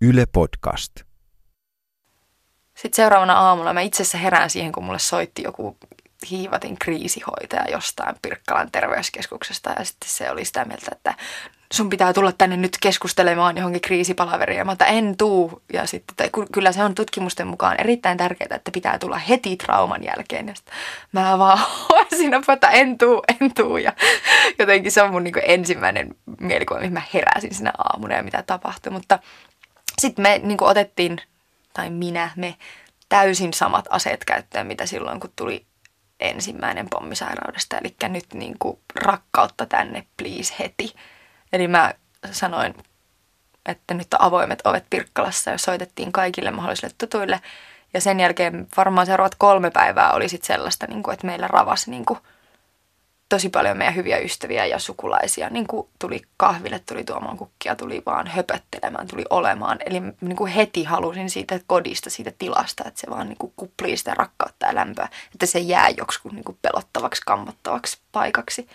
Yle Podcast. Sitten seuraavana aamulla mä itse asiassa herään siihen, kun mulle soitti joku hiivatin kriisihoitaja jostain Pirkkalan terveyskeskuksesta ja sitten se oli sitä mieltä, että sun pitää tulla tänne nyt keskustelemaan johonkin kriisipalaveriin. Ja mä että en tuu. Ja sitten, tai kyllä se on tutkimusten mukaan erittäin tärkeää, että pitää tulla heti trauman jälkeen. Ja mä vaan siinä että en tuu, en tuu. Ja jotenkin se on mun niin ensimmäinen mielikuva, mihin mä heräsin sinä aamuna ja mitä tapahtui. Mutta sitten me niin otettiin, tai minä, me täysin samat aseet käyttöön, mitä silloin, kun tuli ensimmäinen pommisairaudesta. Eli nyt niin kuin rakkautta tänne, please, heti. Eli mä sanoin, että nyt on avoimet ovet Pirkkalassa ja soitettiin kaikille mahdollisille tutuille. Ja sen jälkeen varmaan seuraavat kolme päivää oli sitten sellaista, niin kuin, että meillä ravasi niin kuin, tosi paljon meidän hyviä ystäviä ja sukulaisia. Niin kuin tuli kahville, tuli tuomaan kukkia, tuli vaan höpöttelemään, tuli olemaan. Eli niin kuin heti halusin siitä kodista, siitä tilasta, että se vaan niin kuin kuplii sitä rakkautta ja lämpöä. Että se jää joksikin niin kuin pelottavaksi, kammottavaksi paikaksi.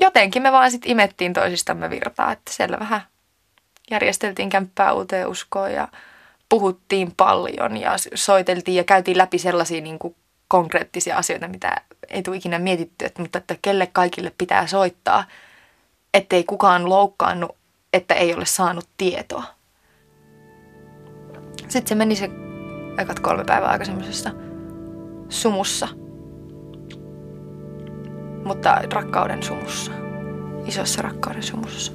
Jotenkin me vaan sitten imettiin toisistamme virtaa, että vähän järjesteltiin kämppää uuteen uskoon ja puhuttiin paljon ja soiteltiin ja käytiin läpi sellaisia niin kuin konkreettisia asioita, mitä ei tule ikinä mietitty, että, mutta että kelle kaikille pitää soittaa, ettei kukaan loukkaannut, että ei ole saanut tietoa. Sitten se meni se ekat kolme päivää aika semmoisessa sumussa, mutta rakkauden sumussa, isossa rakkauden sumussa.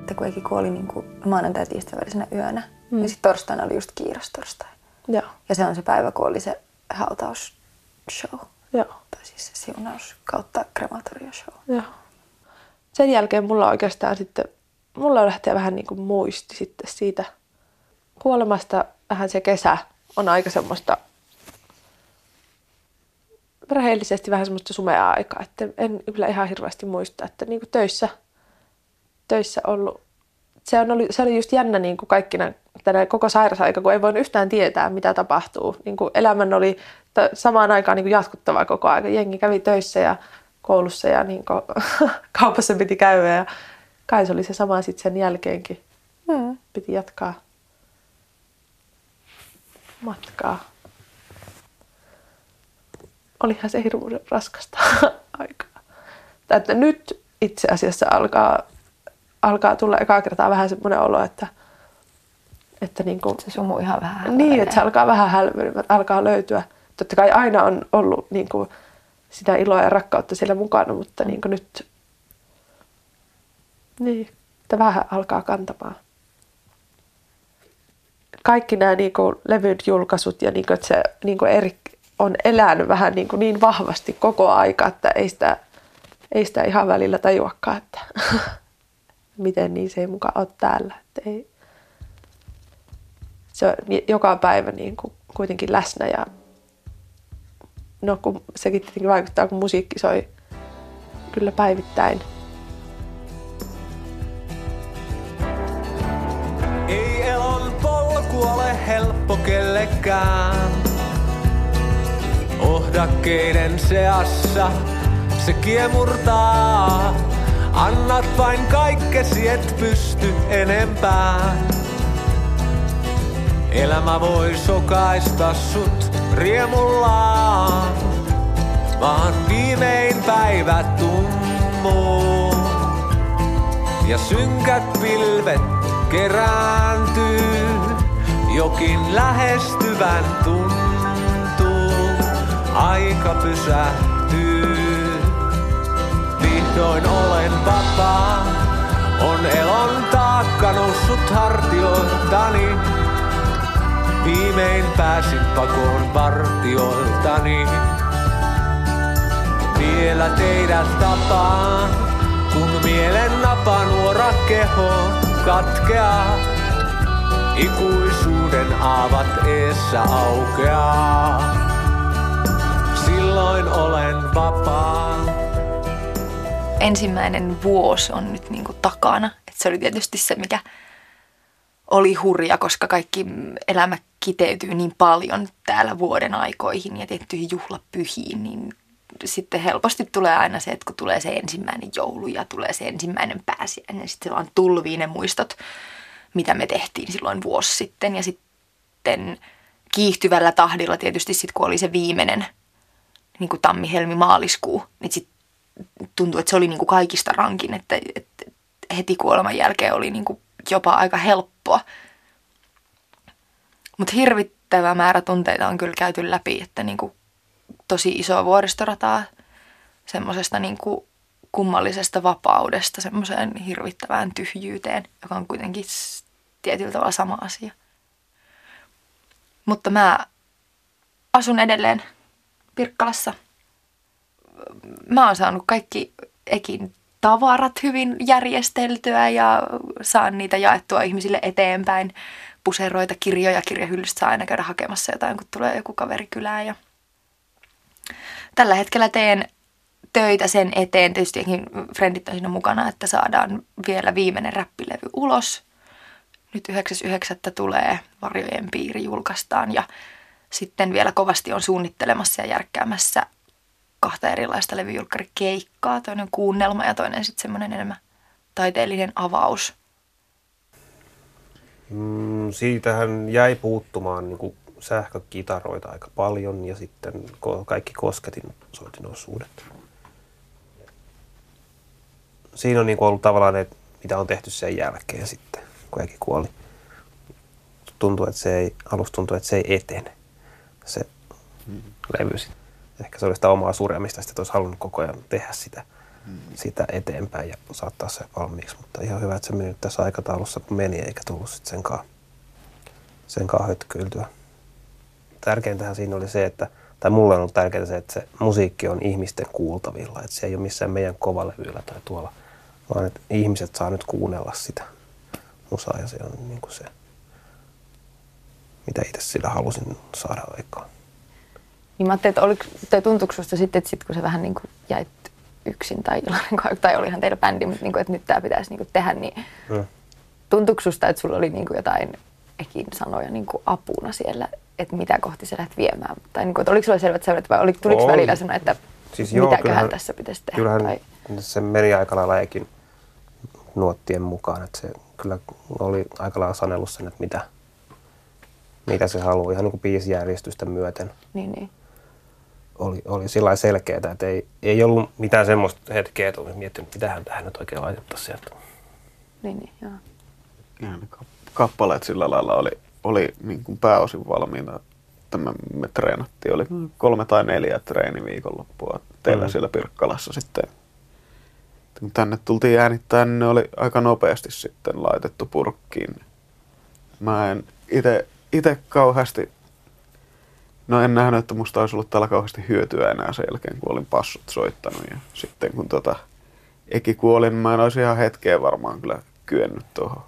Että kun Eki kuoli niin kuin maanantai tiistai välisenä yönä, mm. niin sitten torstaina oli just kiirastorstai. Joo. Ja se on se päivä, kun oli se hautausshow. Joo. Tai siis se siunaus kautta krematorio-show. Joo. Sen jälkeen mulla oikeastaan sitten, mulla lähtee vähän niin kuin muisti sitten siitä kuolemasta. Vähän se kesä on aika semmoista rehellisesti vähän semmoista sumeaa aikaa, että en kyllä ihan hirveästi muista, että niin kuin töissä, töissä ollut se, on oli, se oli just jännä niin kuin kaikkina tänä koko sairausaika, kun ei voinut yhtään tietää, mitä tapahtuu. Niin kuin elämän oli t- samaan aikaan niin kuin jatkuttava koko ajan. Jengi kävi töissä ja koulussa ja niin kuin, kaupassa piti käydä ja kai se oli se sama sitten sen jälkeenkin. Mm. Piti jatkaa matkaa. Olihan se hirveän raskasta aikaa. Että nyt itse asiassa alkaa alkaa tulla ekaa kertaa vähän semmoinen olo, että, että niin kuin, se sumu ihan vähän hälvelee. Niin, että se alkaa vähän hälvelemään, alkaa löytyä. Totta kai aina on ollut niin kuin, sitä iloa ja rakkautta siellä mukana, mutta niin kuin nyt niin, että vähän alkaa kantamaan. Kaikki nämä niin kuin, levyt, julkaisut ja niin kuin, että se niin kuin Erik on elänyt vähän niin, kuin, niin vahvasti koko aika, että ei sitä, ei sitä ihan välillä tajuakaan, että miten niin se ei mukaan ole täällä. Että ei, se on joka päivä niin kuin kuitenkin läsnä ja no kun sekin tietenkin vaikuttaa, kun musiikki soi kyllä päivittäin. Ei elon polku ole helppo kellekään. Ohdakkeiden seassa se kiemurtaa Annat vain kaikkesi, et pysty enempään. Elämä voi sokaista sut riemullaan, vaan viimein päivä tummuu. Ja synkät pilvet kerääntyy, jokin lähestyvän tuntuu. Aika pysähtyy vihdoin olen vapaa. On elon taakka noussut hartioiltani. Viimein pääsin pakoon partioiltani. Vielä teidät tapaan, kun mielen napanuora keho katkeaa. Ikuisuuden aavat eessä aukeaa. Silloin olen ensimmäinen vuosi on nyt niin kuin takana. Et se oli tietysti se, mikä oli hurja, koska kaikki elämä kiteytyy niin paljon täällä vuoden aikoihin ja tiettyihin juhlapyhiin, niin sitten helposti tulee aina se, että kun tulee se ensimmäinen joulu ja tulee se ensimmäinen pääsiäinen, niin sitten on tulviin ne muistot, mitä me tehtiin silloin vuosi sitten. Ja sitten kiihtyvällä tahdilla tietysti sitten, kun oli se viimeinen niin kuin tammi, helmi, maaliskuu, niin sitten tuntui, että se oli niin kuin kaikista rankin, että, että heti kuoleman jälkeen oli niin kuin jopa aika helppoa. Mutta hirvittävä määrä tunteita on kyllä käyty läpi, että niin kuin tosi isoa vuoristorataa semmoisesta niin kuin kummallisesta vapaudesta semmoiseen hirvittävään tyhjyyteen, joka on kuitenkin tietyllä tavalla sama asia. Mutta mä asun edelleen Pirkkalassa. Mä oon saanut kaikki ekin tavarat hyvin järjesteltyä ja saan niitä jaettua ihmisille eteenpäin. Puseroita, kirjoja, kirjahyllystä saa aina käydä hakemassa jotain, kun tulee joku kaveri kylään. Ja tällä hetkellä teen töitä sen eteen. Tietysti frendit on siinä mukana, että saadaan vielä viimeinen räppilevy ulos. Nyt 9.9. tulee Varjojen piiri julkaistaan ja sitten vielä kovasti on suunnittelemassa ja järkkäämässä kahta erilaista levyjulkkarikeikkaa. Toinen kuunnelma ja toinen sitten semmoinen enemmän taiteellinen avaus. Mm, siitähän jäi puuttumaan niin kuin sähkökitaroita aika paljon ja sitten kaikki kosketin soitinosuudet. Siinä on niin kuin ollut tavallaan ne, mitä on tehty sen jälkeen sitten, kun äiti kuoli. Tuntuu, että se ei, alusta tuntuu, että se ei etene, se mm. levy sitten ehkä se oli sitä omaa suremista, että olisi halunnut koko ajan tehdä sitä, mm. sitä eteenpäin ja saattaa se valmiiksi. Mutta ihan hyvä, että se meni tässä aikataulussa, kun meni, eikä tullut sitten senkaan, senkaan hötkyiltyä. Tärkeintähän siinä oli se, että, tai mulle on ollut tärkeintä se, että se musiikki on ihmisten kuultavilla, että se ei ole missään meidän kovalevyillä tai tuolla, vaan että ihmiset saa nyt kuunnella sitä musaa ja se on niin kuin se, mitä itse sillä halusin saada aikaan. Niin mä ajattelin, että oliko, tai tuntuuko susta sitten, että sit kun sä vähän niin kuin jäit yksin tai jollain, tai olihan teillä bändi, mutta niin kuin, että nyt tämä pitäisi niin kuin tehdä, niin mm. tuntuuko susta, että sulla oli niin kuin jotain ekin sanoja niin kuin apuna siellä, että mitä kohti sä lähdet viemään? Tai niin kuin, että oliko sulla selvät sävelet vai oliko, tuliko oli. välillä sellainen, että siis joo, mitäköhän kyllähän, tässä pitäisi tehdä? Kyllähän tai? se meni aika lailla ekin nuottien mukaan, että se kyllä oli aika lailla sanellut sen, että mitä, mitä se haluaa, ihan niin kuin biisijärjestystä myöten. Niin, niin oli, oli sillä selkeää, että ei, ei ollut mitään semmoista hetkeä, että olisin miettinyt, mitähän tähän nyt oikein laitettaisiin sieltä. Niin, niin, joo. Ja ne kappaleet sillä lailla oli, oli niin kuin pääosin valmiina. Tämä me treenattiin, oli kolme tai neljä treeniviikonloppua teillä mm. siellä Pirkkalassa sitten. Kun tänne tultiin äänittää, niin ne oli aika nopeasti sitten laitettu purkkiin. Mä en itse kauheasti No en nähnyt, että musta olisi ollut tällä kauheasti hyötyä enää sen jälkeen, kun olin passut soittanut. Ja sitten kun tota, Eki kuoli, niin mä en olisi ihan hetkeä varmaan kyllä kyennyt tuohon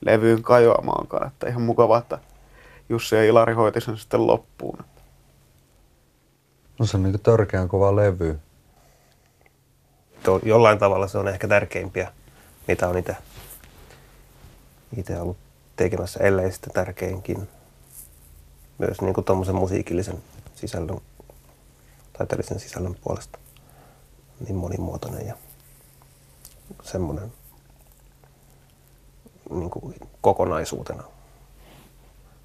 levyyn kajoamaankaan. Että ihan mukava, että Jussi ja Ilari hoiti sen sitten loppuun. No se on niin törkeän kova levy. Tuo, jollain tavalla se on ehkä tärkeimpiä, mitä on itse, itse ollut tekemässä, ellei sitten tärkeinkin myös niin kuin tuommoisen musiikillisen sisällön, taiteellisen sisällön puolesta niin monimuotoinen ja semmoinen niin kuin kokonaisuutena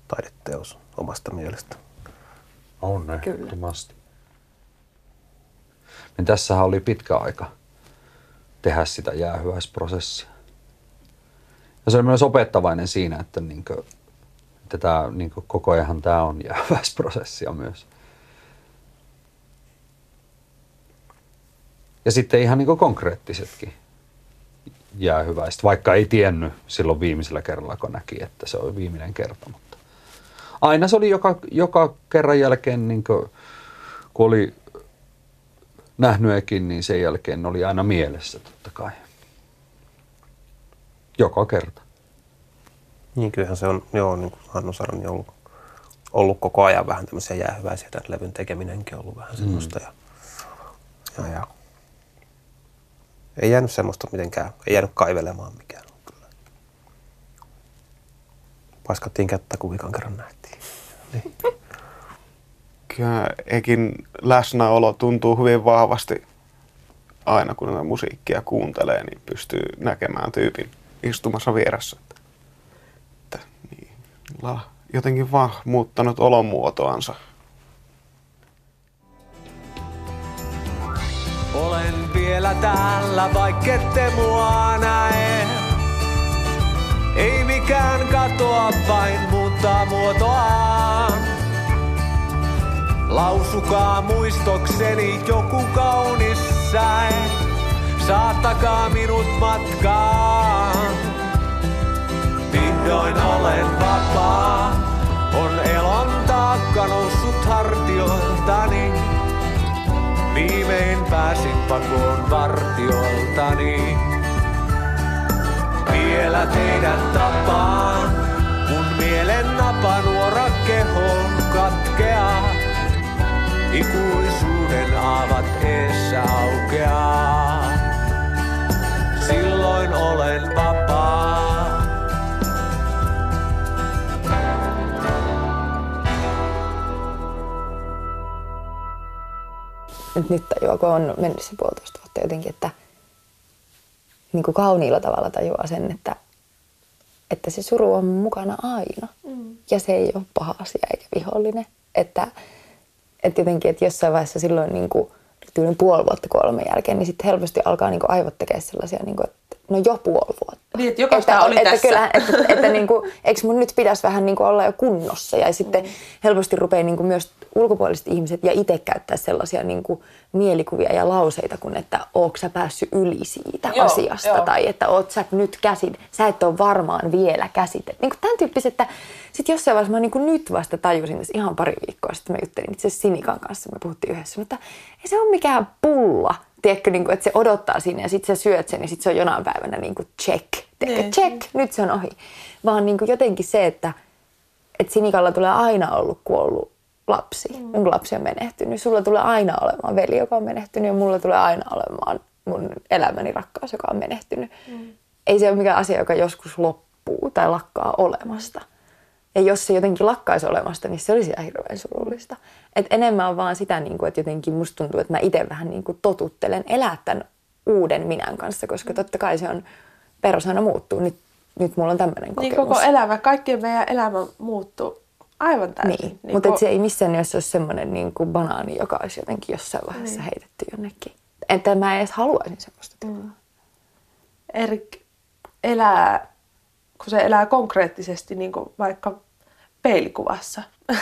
taideteos omasta mielestä. On ehdottomasti. Niin tässähän oli pitkä aika tehdä sitä jäähyväisprosessia. Ja se oli myös opettavainen siinä, että niin että tämä, niin koko ajan tämä on jääväisprosessia myös. Ja sitten ihan niin konkreettisetkin jäähyväiset, vaikka ei tiennyt silloin viimeisellä kerralla, kun näki, että se oli viimeinen kerta. Mutta aina se oli joka, joka kerran jälkeen, niin kuin, kun oli nähnyt niin sen jälkeen oli aina mielessä totta kai. Joka kerta. Niin kyllähän se on, joo, niin kuin Hannu sanoi, niin ollut, ollut koko ajan vähän tämmöisiä jäähyväisiä. Tämän levyn tekeminenkin on ollut vähän semmoista. Mm. Ja, ja, ja, ei jäänyt semmoista mitenkään, ei jäänyt kaivelemaan mikään. Kyllä. Paiskattiin kättä, kun vikan kerran nähtiin. Niin. kyllä Ekin läsnäolo tuntuu hyvin vahvasti aina kun musiikkia kuuntelee, niin pystyy näkemään tyypin istumassa vieressä. Että la, jotenkin vaan muuttanut olomuotoansa. Olen vielä täällä, vaikkette mua näe. Ei mikään katoa, vain muuttaa muotoaan. Lausukaa muistokseni joku kaunis säe. Saattakaa minut matkaan. Vihdoin noussut hartioiltani. Viimein pääsin pakoon vartioltani. Vielä teidän tapaan, kun mielen napanuora kehoon katkeaa. Ikuisuuden aavat eessä aukeaa. Silloin olen vapaa. Nyt, nyt tajua, kun on mennyt se puolitoista vuotta jotenkin, että niin kuin kauniilla tavalla tajuaa sen, että, että se suru on mukana aina. Mm. Ja se ei ole paha asia eikä vihollinen. Että, että jotenkin, että jossain vaiheessa silloin niin kuin, tyyliin puoli vuotta kuoleman jälkeen, niin sitten helposti alkaa niin kuin aivot tekemään sellaisia, niin kuin, että no jo puoli vuotta. Niin, että jokaista oli että, tässä. Kyllähän, että, että niin kuin, eikö mun nyt pitäisi vähän niin kuin olla jo kunnossa. Ja sitten mm. helposti rupeaa niin kuin myös ulkopuoliset ihmiset ja itse käyttää sellaisia niin kuin mielikuvia ja lauseita, kun että ootko sä päässyt yli siitä Joo, asiasta. joo. Tai että oot sä nyt käsit, sä et ole varmaan vielä käsite. Niin kuin tämän tyyppiset, että sitten jossain vaiheessa mä niin kuin nyt vasta tajusin, tässä ihan pari viikkoa sitten mä juttelin itse Sinikan kanssa, me puhuttiin yhdessä, mutta ei se ole mikään pulla. Tiedätkö, niin kuin, että se odottaa sinne ja sitten sä syöt sen ja sitten se on jonain päivänä niin kuin check. Tiedätkö, Niin. check, nyt se on ohi. Vaan niin kuin jotenkin se, että, että Sinikalla tulee aina ollut kuollut lapsi. Mm. Mun lapsi on menehtynyt. Sulla tulee aina olemaan veli, joka on menehtynyt ja mulla tulee aina olemaan mun elämäni rakkaus, joka on menehtynyt. Mm. Ei se ole mikään asia, joka joskus loppuu tai lakkaa olemasta. Ja jos se jotenkin lakkaisi olemasta, niin se olisi ihan hirveän surullista. Et enemmän on vaan sitä, niin kuin, että jotenkin musta tuntuu, että mä itse vähän niin kuin totuttelen elää tämän uuden minän kanssa, koska totta kai se on, perusana muuttuu. Nyt, nyt mulla on tämmöinen kokemus. Niin koko elämä, kaikkien meidän elämä muuttuu aivan täysin. Niin, mutta et se ei missään nimessä ole semmoinen niin kuin banaani, joka olisi jotenkin jossain vaiheessa Niin. heitetty jonnekin. Että mä edes haluaisin semmoista tilaa. Mm. Erik elää, kun se elää konkreettisesti niin kuin vaikka peilikuvassa.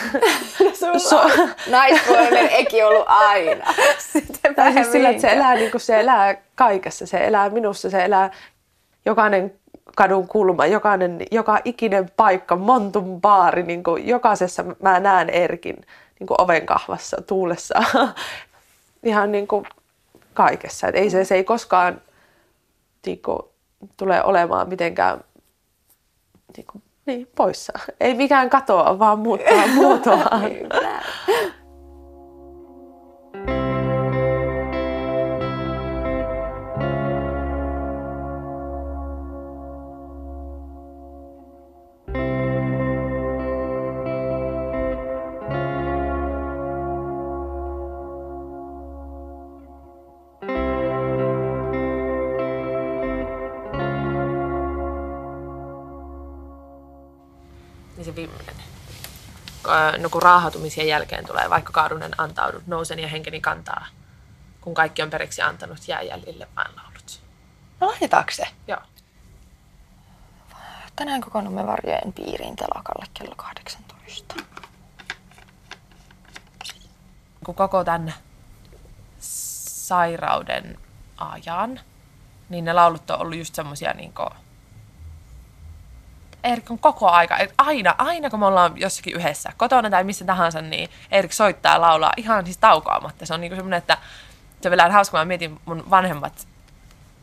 So, Naispuolinen eki ollut aina. Sitten Tai siis sillä, että se elää, niin kuin se elää kaikessa. Se elää minussa, se elää jokainen kadun kulma, jokainen, joka ikinen paikka, Montun baari, niin kuin jokaisessa mä näen Erkin niin kuin oven kahvassa, tuulessa, ihan niin kuin kaikessa. Et ei se, se ei koskaan niin kuin, tule olemaan mitenkään niin, kuin, niin, poissa. Ei mikään katoa, vaan muuttaa muotoaan. Niin viimeinen. Ää, No kun raahautumisen jälkeen tulee, vaikka kaadunen antaudut, nousen ja henkeni kantaa. Kun kaikki on periksi antanut, jää jäljille vain laulut. No laitetaanko se? Joo. Tänään kokoonnumme varjojen piiriin telakalle kello 18. Kun koko tämän sairauden ajan, niin ne laulut on ollut just semmosia niinku... Erik on koko aika, et aina, aina kun me ollaan jossakin yhdessä, kotona tai missä tahansa, niin Erik soittaa ja laulaa ihan siis taukoamatta. Se on niinku semmoinen, että se on vielä hauska, mä mietin mun vanhemmat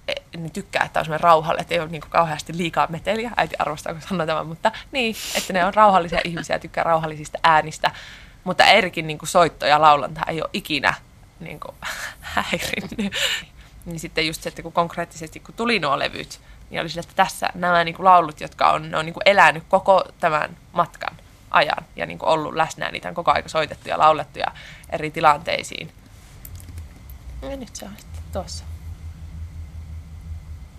e- niin tykkää, että on semmoinen rauhalle, että ei ole niin kauheasti liikaa meteliä. Äiti arvostaa, kun sanoo tämän, mutta niin, että ne on rauhallisia ihmisiä, tykkää rauhallisista äänistä. Mutta Erikin niin soitto ja laulanta ei ole ikinä niin kuin, häirinnyt. Niin sitten just se, että kun konkreettisesti kun tuli nuo levyt, niin oli sille, että tässä nämä niin kuin laulut, jotka on, ne on niin kuin elänyt koko tämän matkan, ajan ja niin kuin ollut läsnä niitä on koko aika soitettu ja laulettu ja eri tilanteisiin. Ja nyt se on sitten tuossa.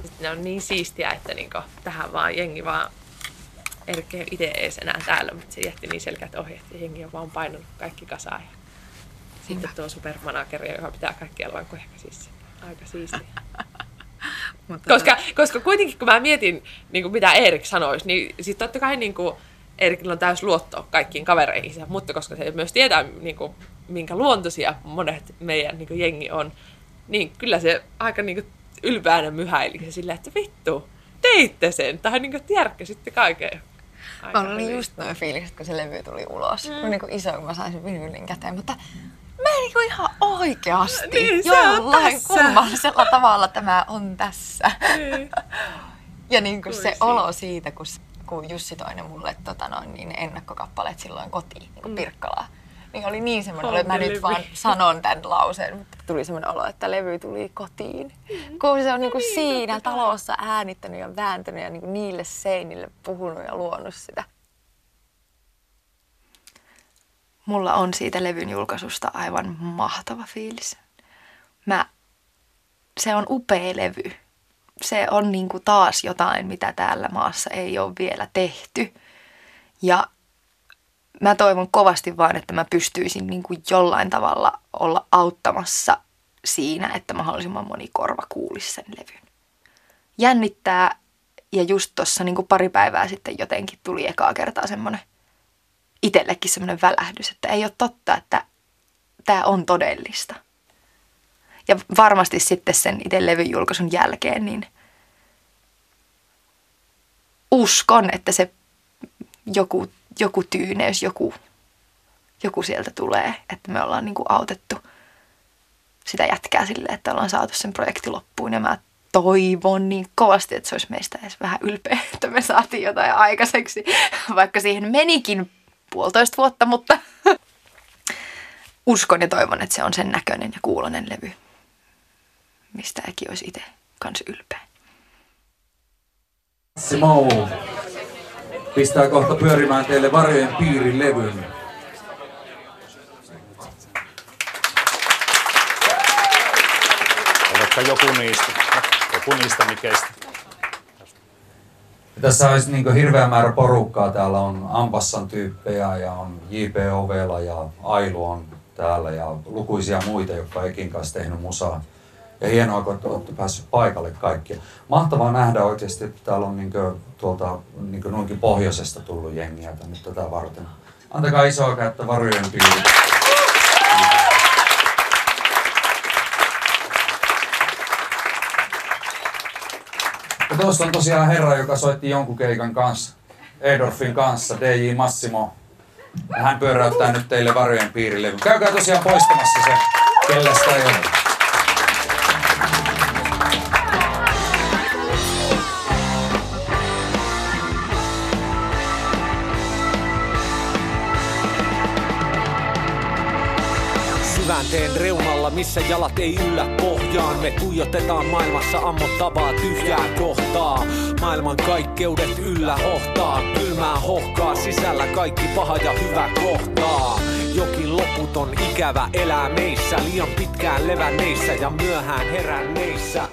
Sitten ne on niin siistiä, että niin kuin, tähän vaan jengi vaan Erkki ei itse edes enää täällä, mutta se jätti niin selkeät ohjeet ja jengi on vaan painanut kaikki kasaan. Ja sitten tuo supermanageri, joka pitää kaikki olevan kuin ehkä siis aika siistiä. Mutta Koska, koska kuitenkin kun mä mietin, niin kuin mitä Erik sanoisi, niin sitten totta kai niin kuin Erikillä on täys luotto kaikkiin kavereihinsa, mutta koska se myös tietää, niin kuin, minkä luontoisia monet meidän niin kuin jengi on, niin kyllä se aika niin kuin ylpeänä myhäili se silleen, että vittu, teitte sen, tai niin kuin järkkäsitte kaiken. Aika Mulla oli hyvin. just noin fiilikset, kun se levy tuli ulos. Mm. Kun niinku iso, kun mä sain sen käteen. Mutta mä niinku ihan oikeasti Niin, jollain kummallisella tavalla tämä on tässä. Niin. ja niinku Tuli se olo siitä, kun, kun Jussi toi ne mulle tota noin, niin ennakkokappaleet silloin kotiin, niin mm. Pirkkalaa. Niin oli niin semmoinen että mä nyt vaan sanon tämän lauseen, mutta tuli semmoinen olo, että levy tuli kotiin. Mm. Kun se on niinku siinä talossa äänittänyt ja vääntänyt ja niinku niille seinille puhunut ja luonut sitä. Mulla on siitä levyn julkaisusta aivan mahtava fiilis. Mä, se on upea levy. Se on niinku taas jotain, mitä täällä maassa ei ole vielä tehty. Ja mä toivon kovasti vaan, että mä pystyisin niinku jollain tavalla olla auttamassa siinä, että mahdollisimman moni korva kuulisi sen levyn. Jännittää ja just tuossa niinku pari päivää sitten jotenkin tuli ekaa kertaa semmoinen itsellekin semmoinen välähdys, että ei ole totta, että tämä on todellista. Ja varmasti sitten sen itse levyn julkaisun jälkeen, niin uskon, että se joku, joku tyyneys, joku, joku sieltä tulee, että me ollaan niin kuin autettu sitä jätkää silleen, että ollaan saatu sen projekti loppuun ja mä toivon niin kovasti, että se olisi meistä edes vähän ylpeä, että me saatiin jotain aikaiseksi, vaikka siihen menikin puolitoista vuotta, mutta uskon ja toivon, että se on sen näköinen ja kuulonen levy, mistä äkin olisi itse kans ylpeä. Simo pistää kohta pyörimään teille varjojen piirin levyn. Vaikka joku niistä, joku niistä mikeistä. Tässä olisi niin hirveä määrä porukkaa. Täällä on Ampassan tyyppejä ja on J.P. Ovela ja Ailu on täällä ja lukuisia muita, jotka Ekin kanssa tehnyt musaa. Ja hienoa, kun olette päässyt paikalle kaikki. Mahtavaa nähdä oikeasti, että täällä on niin tuolta niin noinkin pohjoisesta tullut jengiä tänne tätä varten. Antakaa isoa kättä varojen piiriin. Ja tuossa on tosiaan herra, joka soitti jonkun keikan kanssa, Edorfin kanssa, DJ Massimo. Ja hän pyöräyttää nyt teille varojen piirille. Käykää tosiaan poistamassa se, kellä sitä ei ole. Missä jalat ei yllä pohjaan. Me tuijotetaan maailmassa ammottavaa tyhjää kohtaa. Maailman kaikkeudet yllä hohtaa Kylmää hohkaa, sisällä kaikki paha ja hyvä kohtaa. Jokin loputon ikävä elää meissä Liian pitkään levänneissä ja myöhään heränneissä